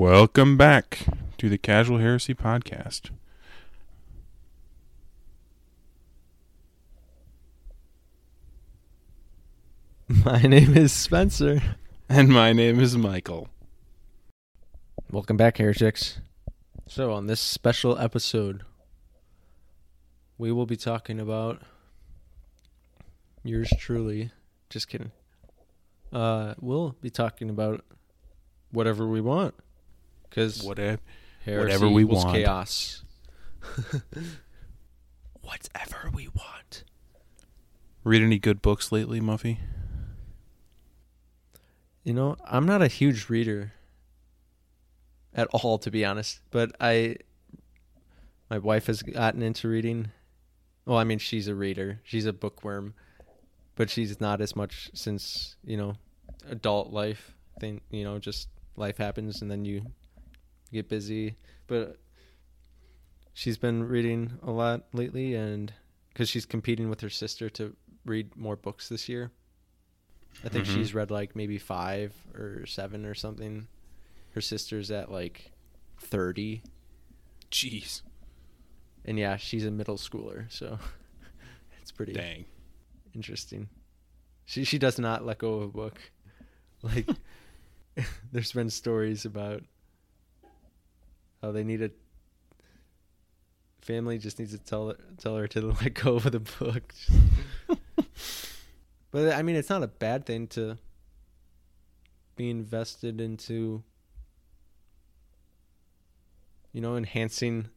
Welcome back to the Casual Heresy Podcast. My name is Spencer. And my name is Michael. Welcome back, Heretics. So, on this special episode, we will be talking about yours truly. Just kidding. Uh, we'll be talking about whatever we want. Because Whatever, whatever we want. chaos. whatever we want. read any good books lately, Muffy? You know, I'm not a huge reader at all, to be honest. But I, my wife has gotten into reading. Well, I mean, she's a reader. She's a bookworm, but she's not as much since you know, adult life. Thing, you know, just life happens, and then you get busy. But she's been reading a lot lately, and because she's competing with her sister to read more books this year. I think Mhm. she's read like maybe five or seven or something. Her sister's at like 30. Jeez. And yeah, she's a middle schooler. So it's pretty Dang. interesting. She, she does not let go of a book. Like, there's been stories about how they need a family just needs to tell tell her to let go of the book. but I mean, it's not a bad thing to be invested into, you know, enhancing.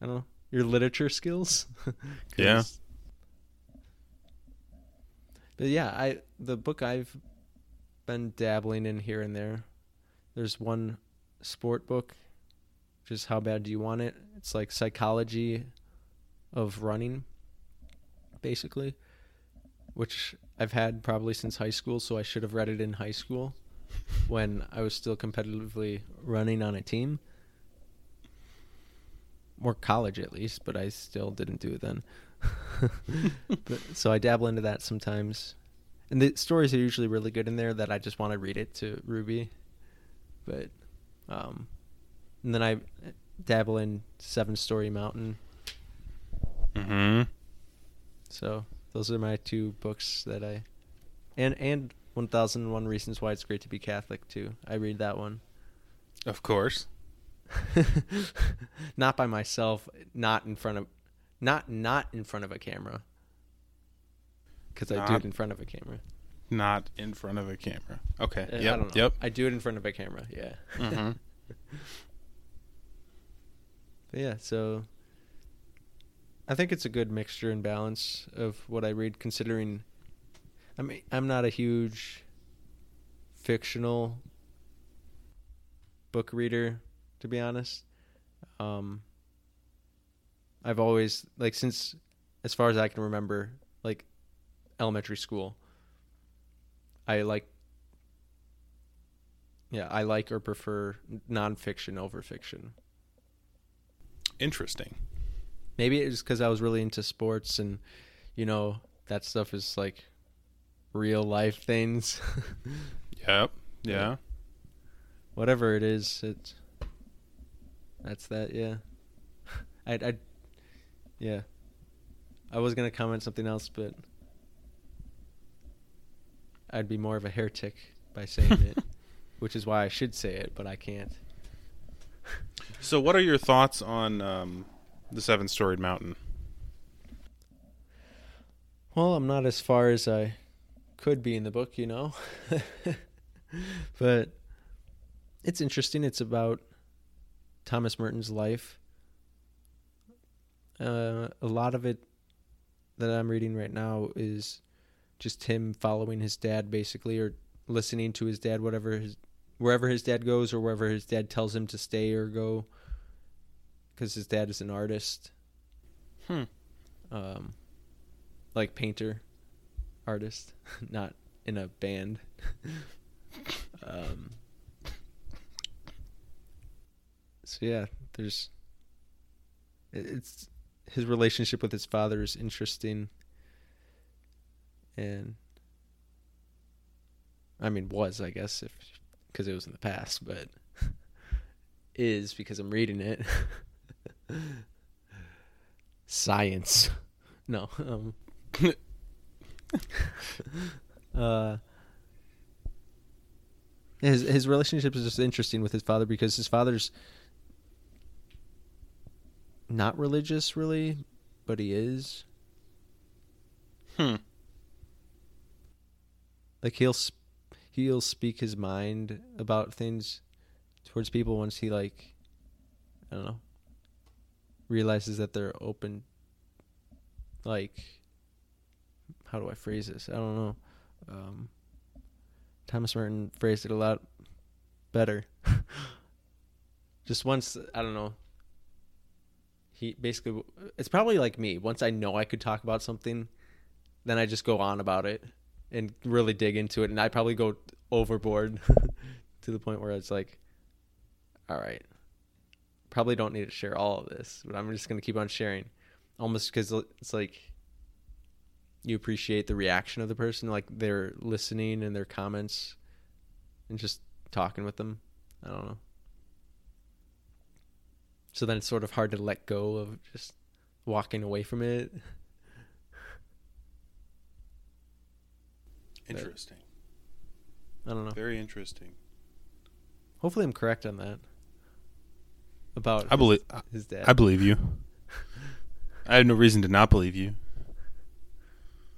I don't know your literature skills. Yeah. But yeah, I the book I've been dabbling in here and there. There's one sport book, Just How Bad Do You Want It? It's like psychology of running, basically, which I've had probably since high school, so I should have read it in high school when I was still competitively running on a team. Or college at least, but I still didn't do it then. but, so I dabble into that sometimes. And the stories are usually really good in there that I just want to read it to Ruby. But um and then I dabble in Seven Storey Mountain. Mm-hmm. So those are my two books that I and and 1001 Reasons Why It's Great to Be Catholic too. I read that one. Of course. not by myself, not in front of not not in front of a camera. Cuz I do it in front of a camera. Not in front of a camera. Okay. Uh, yep. I. Yep. I do it in front of a camera. Yeah. Mm-hmm. Yeah, so I think it's a good mixture and balance of what I read considering I mean I'm not a huge fictional book reader to be honest. Um I've always like since as far as I can remember like elementary school I like yeah, I like or prefer nonfiction over fiction. Interesting. Maybe it's because I was really into sports and, you know, that stuff is like real life things. Yep. Yeah. Whatever it is, it's that's that. Yeah, I, I, yeah. I was gonna comment something else, but I'd be more of a heretic by saying it, which is why I should say it, but I can't. So, what are your thoughts on um, the seven-storied mountain? Well, I'm not as far as I could be in the book, you know. but it's interesting. It's about Thomas Merton's life. Uh, a lot of it that I'm reading right now is just him following his dad, basically, or listening to his dad, whatever his wherever his dad goes or wherever his dad tells him to stay or go, because his dad is an artist. Hmm. Um, like painter, artist, not in a band. um, so yeah, there's it's his relationship with his father is interesting, and I mean was I guess if because it was in the past, but is because I'm reading it. Science. No. Um, uh, his his relationship is just interesting with his father because his father's not religious really, but he is. Hmm. Like he'll he'll speak his mind about things towards people once he like I don't know realizes that they're open like how do I phrase this? I don't know. Um, Thomas Merton phrased it a lot better. Just once, I don't know. He basically, it's probably like me. Once I know I could talk about something, then I just go on about it and really dig into it. And I probably go overboard to the point where it's like, all right, probably don't need to share all of this, but I'm just going to keep on sharing. Almost because it's like you appreciate the reaction of the person, like they're listening and their comments and just talking with them. I don't know. So then it's sort of hard to let go of just walking away from it. Interesting. I don't know. Very interesting. Hopefully, I'm correct on that. About I believe his dad. I believe you. I have no reason to not believe you.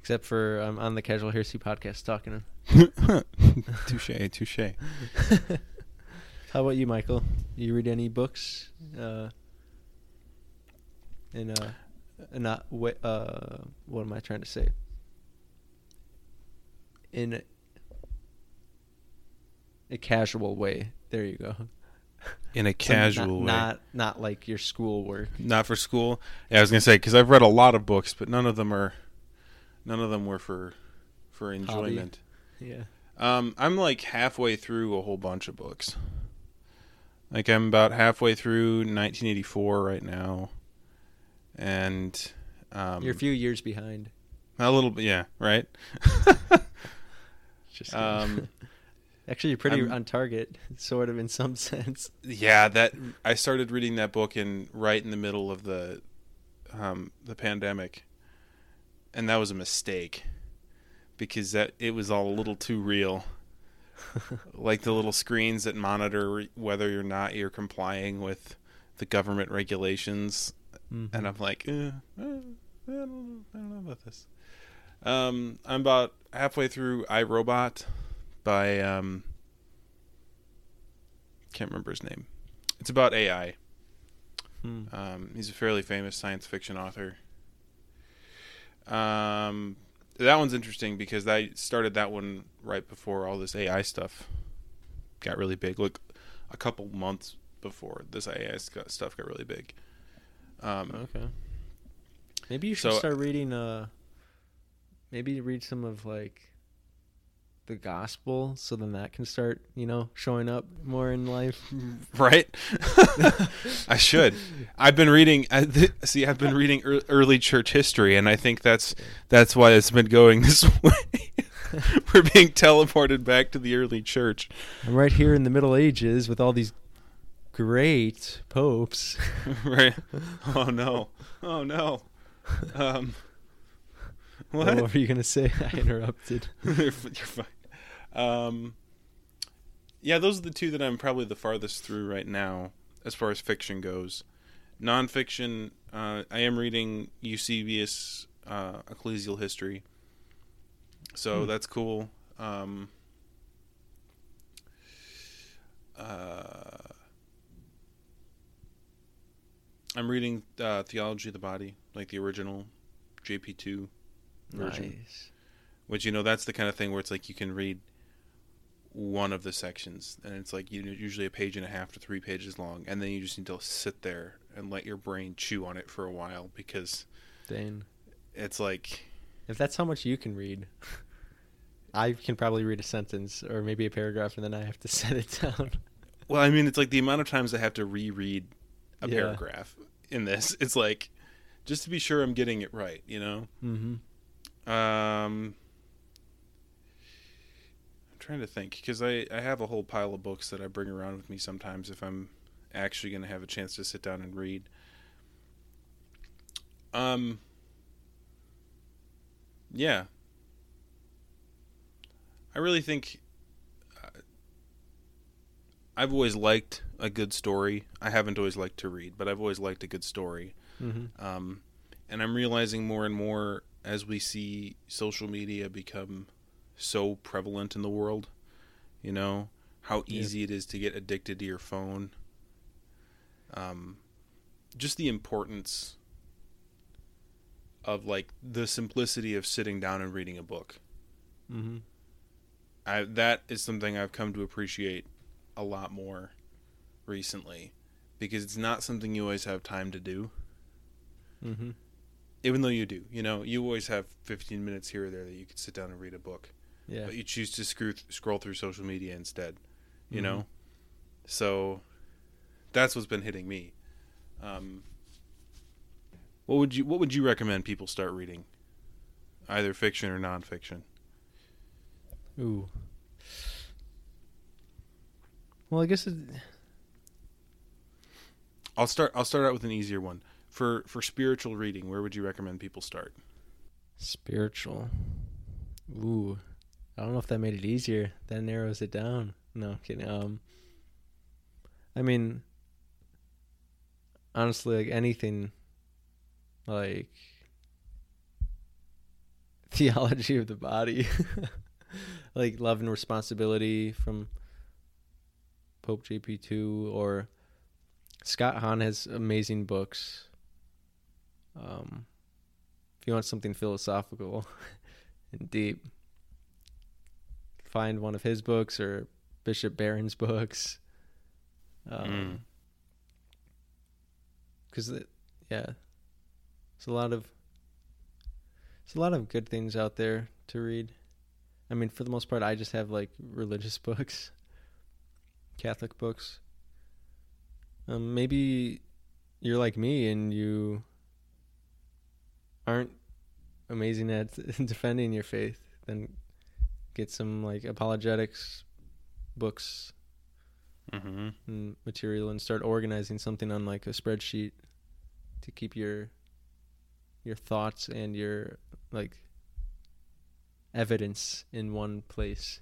Except for I'm on the Casual Heresy podcast talking. touche, touche. How about you, Michael? You read any books? Uh, in uh, not uh, what am I trying to say? In a, casual way. There you go. In a casual not, way, not not like your schoolwork. not for school. Yeah, I was gonna say because I've read a lot of books, but none of them are, none of them were for, for enjoyment. Yeah. Um, I'm like halfway through a whole bunch of books. Like I'm about halfway through 1984 right now, and um, You're a few years behind. a little bit, yeah, right. Just um, Actually, you're pretty I'm- on target, sort of in some sense. yeah, that I started reading that book in right in the middle of the, um, the pandemic, and that was a mistake, because that it was all a little too real. like the little screens that monitor whether or not you're complying with the government regulations Mm-hmm. and I'm like, eh, eh, I, don't know, I don't know about this. Um, I'm about halfway through I, Robot by um, can't remember his name. It's about AI. Hmm. Um, he's a fairly famous science fiction author. Um, that one's interesting because I started that one right before all this AI stuff got really big. Like a couple months before this AI stuff got really big. Um, Okay. Maybe you should So- start reading. Uh, maybe read some of like the gospel, so then that can start, you know, showing up more in life. right? I should. I've been reading. I, th- see, I've been reading ear early church history, and I think that's that's why it's been going this way. We're being teleported back to the early church, I'm right here in the Middle Ages with all these great popes. right? Oh no! Oh no! Um, what? What were you gonna say? I interrupted. you're, fine. Um, yeah, those are the two that I'm probably the farthest through right now, as far as fiction goes. Nonfiction, uh, I am reading Eusebius' uh, Ecclesial History, so Hmm. that's cool. Um, uh, I'm reading uh, Theology of the Body, like the original JP2 version Nice. which you know that's the kind of thing where it's like you can read one of the sections and it's like usually a page and a half to three pages long and then you just need to sit there and let your brain chew on it for a while because Dane. it's like If that's how much you can read, I can probably read a sentence or maybe a paragraph, and then I have to set it down. well i mean it's like the amount of times i have to reread a Yeah. paragraph in this it's like just to be sure i'm getting it right you know Mm-hmm. Um I'm trying to think because I, I have a whole pile of books that I bring around with me sometimes if I'm actually going to have a chance to sit down and read. Um, yeah. I really think uh, I've always liked a good story. I haven't always liked to read, but I've always liked a good story. Mm-hmm. Um, and I'm realizing more and more as we see social media become so prevalent in the world, you know, how Yeah. easy it is to get addicted to your phone. Um, just the importance of like the simplicity of sitting down and reading a book. Mm-hmm. I that is something I've come to appreciate a lot more recently because it's not something you always have time to do. Mm-hmm. Even though you do, you know, you always have 15 minutes here or there that you could sit down and read a book, Yeah. but you choose to screw scroll through social media instead, you Mhm. know? So that's what's been hitting me. Um, what would you what would you recommend people start reading? Either fiction or nonfiction. Ooh. Well, I guess it, I'll start I'll start out with an easier one. For for spiritual reading, where would you recommend people start? spiritual. Ooh. I don't know if that made it easier. That narrows it down. No, I'm kidding. Um I mean honestly like anything like theology of the body. like love and responsibility from Pope JP2 or Scott Hahn has amazing books. Um if you want something philosophical and deep, find one of his books or Bishop Barron's books. Um, because yeah, there's a lot of there's a lot of good things out there to read. I mean, for the most part, I just have like religious books, Catholic books. Um, maybe you're like me and you aren't amazing at defending your faith, then get some like apologetics books Mm-hmm. and material and start organizing something on like a spreadsheet to keep your your thoughts and your like evidence in one place.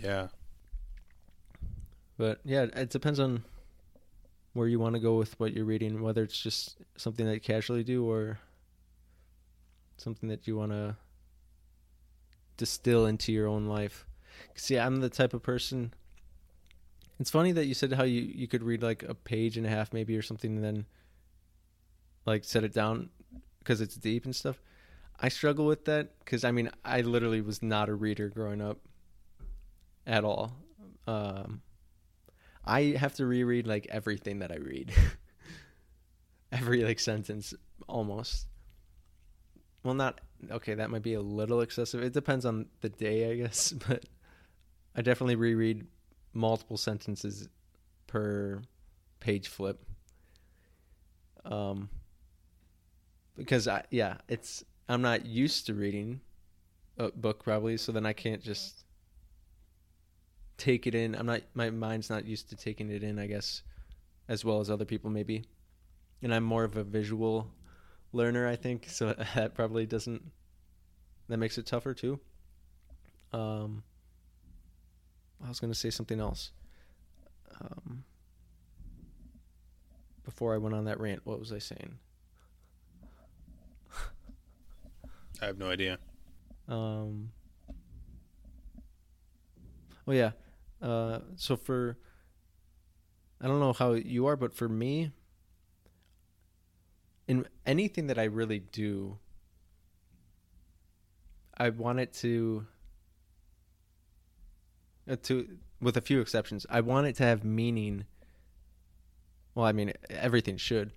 Yeah. But yeah, it depends on where you want to go with what you're reading, whether it's just something that you casually do or something that you want to distill into your own life. See, I'm the type of person. It's funny that you said how you you could read like a page and a half maybe or something and then like set it down because it's deep and stuff. I struggle with that because I mean I literally was not a reader growing up at all. Um, I have to reread like everything that I read, every like sentence almost. Well, not okay. That might be a little excessive. It depends on the day, I guess. But I definitely reread multiple sentences per page flip. Um, because I yeah, it's I'm not used to reading a book probably, so then I can't just take it in. I'm not my mind's not used to taking it in, I guess, as well as other people maybe. And I'm more of a visual learner, I think, so that probably doesn't that makes it tougher too. Um I was going to say something else. Um before I went on that rant, what was I saying? I have no idea. Um. Oh yeah. Uh. So for. I don't know how you are, but for me. In anything that I really do. I want it to. Uh, to with a few exceptions, I want it to have meaning. Well, I mean, everything should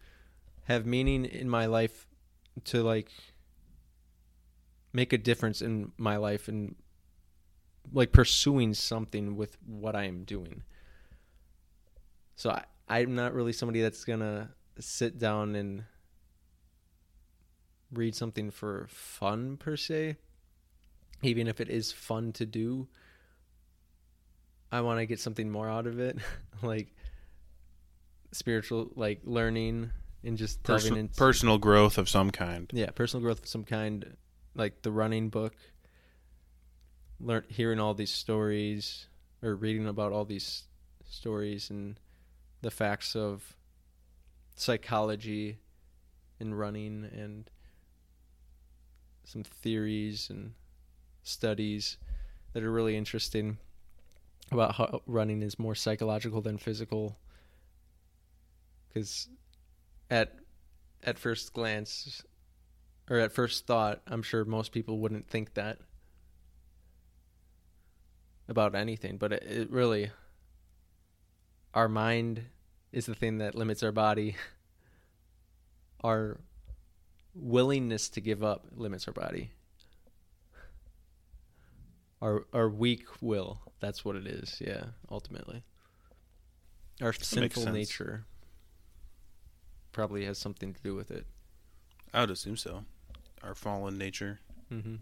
have meaning in my life to like make a difference in my life and like pursuing something with what I am doing. So I, I'm not really somebody that's gonna sit down and read something for fun per se, even if it is fun to do. I want to get something more out of it, like spiritual, like learning and just delving Person, into personal growth of some kind. yeah, personal growth of some kind, like the running book. Learn hearing all these stories or reading about all these stories and the facts of psychology and running and some theories and studies that are really interesting about how running is more psychological than physical. Because at at first glance or at first thought i'm sure most people wouldn't think that about anything but it, it really our mind is the thing that limits our body. Our willingness to give up limits our body our our weak will that's what it is yeah ultimately our sinful nature probably has something to do with it I would assume so. Our fallen nature. mm-hmm.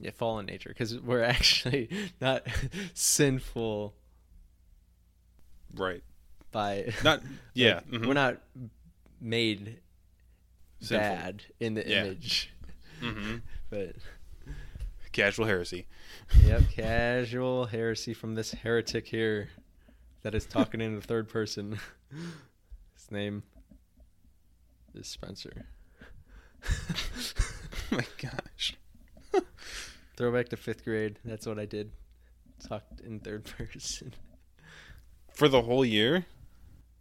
yeah fallen nature because we're actually not sinful Right. By Not yeah. like, mhm. we're not made Sinful. bad in the Yeah. image Mhm. but Casual heresy. Yep, casual heresy from this heretic here that is talking in the third person. His name is Spencer. oh my gosh. Throwback to fifth grade. That's what I did. Talked in third person. For the whole year?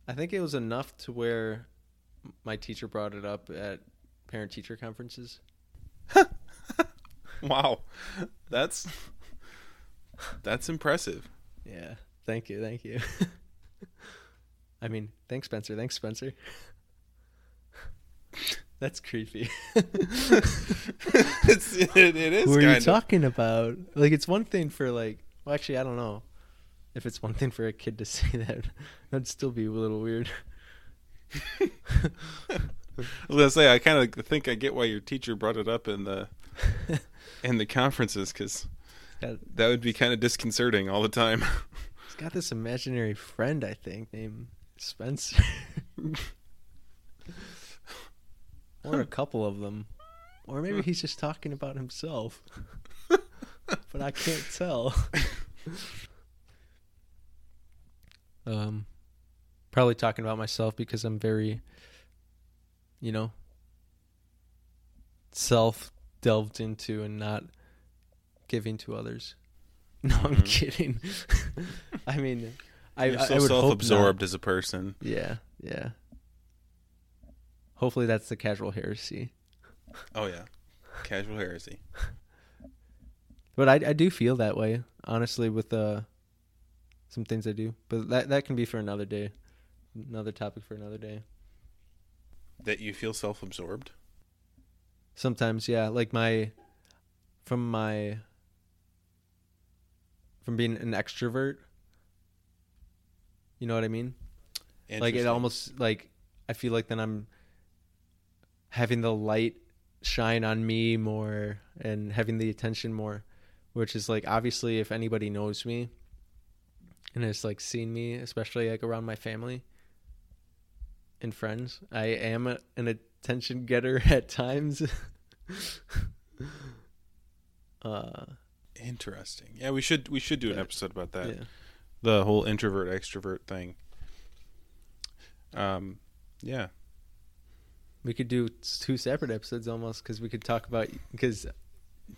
I think it was enough to where my teacher brought it up at parent teacher conferences. Wow. That's that's impressive. Yeah. Thank you. Thank you. I mean, thanks, Spencer. Thanks, Spencer. That's creepy. it's, it, it is Who are you of. talking about? Like, it's one thing for like. Well, actually, I don't know if it's one thing for a kid to say that. That'd still be a little weird. I was gonna say I kind of think I get why your teacher brought it up in the in the conferences because that would be kind of disconcerting all the time. he's got this imaginary friend, I think, named Spencer, or a couple of them, or maybe he's just talking about himself. but I can't tell. Um, probably talking about myself because I'm very, you know, self delved into and not giving to others. No, I'm Mhm. kidding. I mean, I, You're I, so I would self-absorbed as a person. Yeah, yeah. Hopefully, that's the casual heresy. Oh yeah, casual heresy. But I, I do feel that way, honestly, with uh, some things I do. But that that can be for another day, another topic for another day. That you feel self-absorbed. Sometimes, yeah, like my, from my, from being an extrovert. You know what I mean? Like it almost like I feel like then I'm having the light shine on me more and having the attention more, which is like obviously if anybody knows me and has like seen me, especially like around my family and friends, I am a, an attention getter at times. uh, Interesting. Yeah, we should we should do an Yeah. episode about that. yeah. The whole introvert extrovert thing. Um, yeah. We could do two separate episodes almost because we could talk about because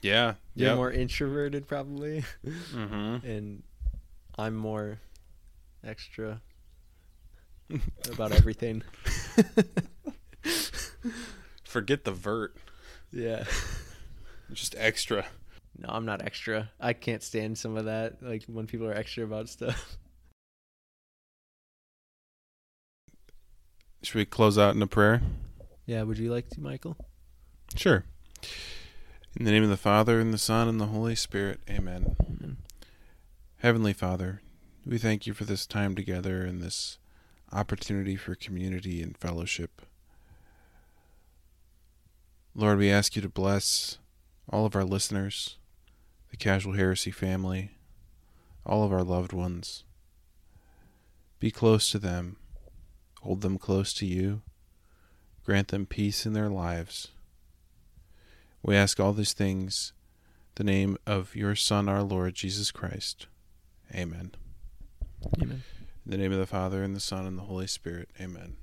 Yeah. you're Yeah. more introverted probably. Mm-hmm. and I'm more extra about everything. Forget the vert. yeah. Just extra. No, I'm not extra. I can't stand some of that. Like when people are extra about stuff. Should we close out in a prayer? Yeah, would you like to, Michael? Sure. In the name of the Father and the Son and the Holy Spirit. Amen. Amen. Heavenly Father, we thank you for this time together and this opportunity for community and fellowship. Lord, we ask you to bless all of our listeners, the Casual Heresy family, all of our loved ones. Be close to them, hold them close to you, grant them peace in their lives. We ask all these things the name of your Son, our Lord Jesus Christ. Amen. Amen. In the name of the Father, and the Son, and the Holy Spirit. Amen.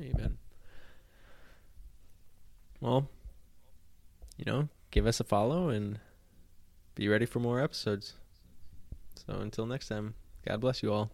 Amen. Well, you know, give us a follow and be ready for more episodes. So until next time, God bless you all.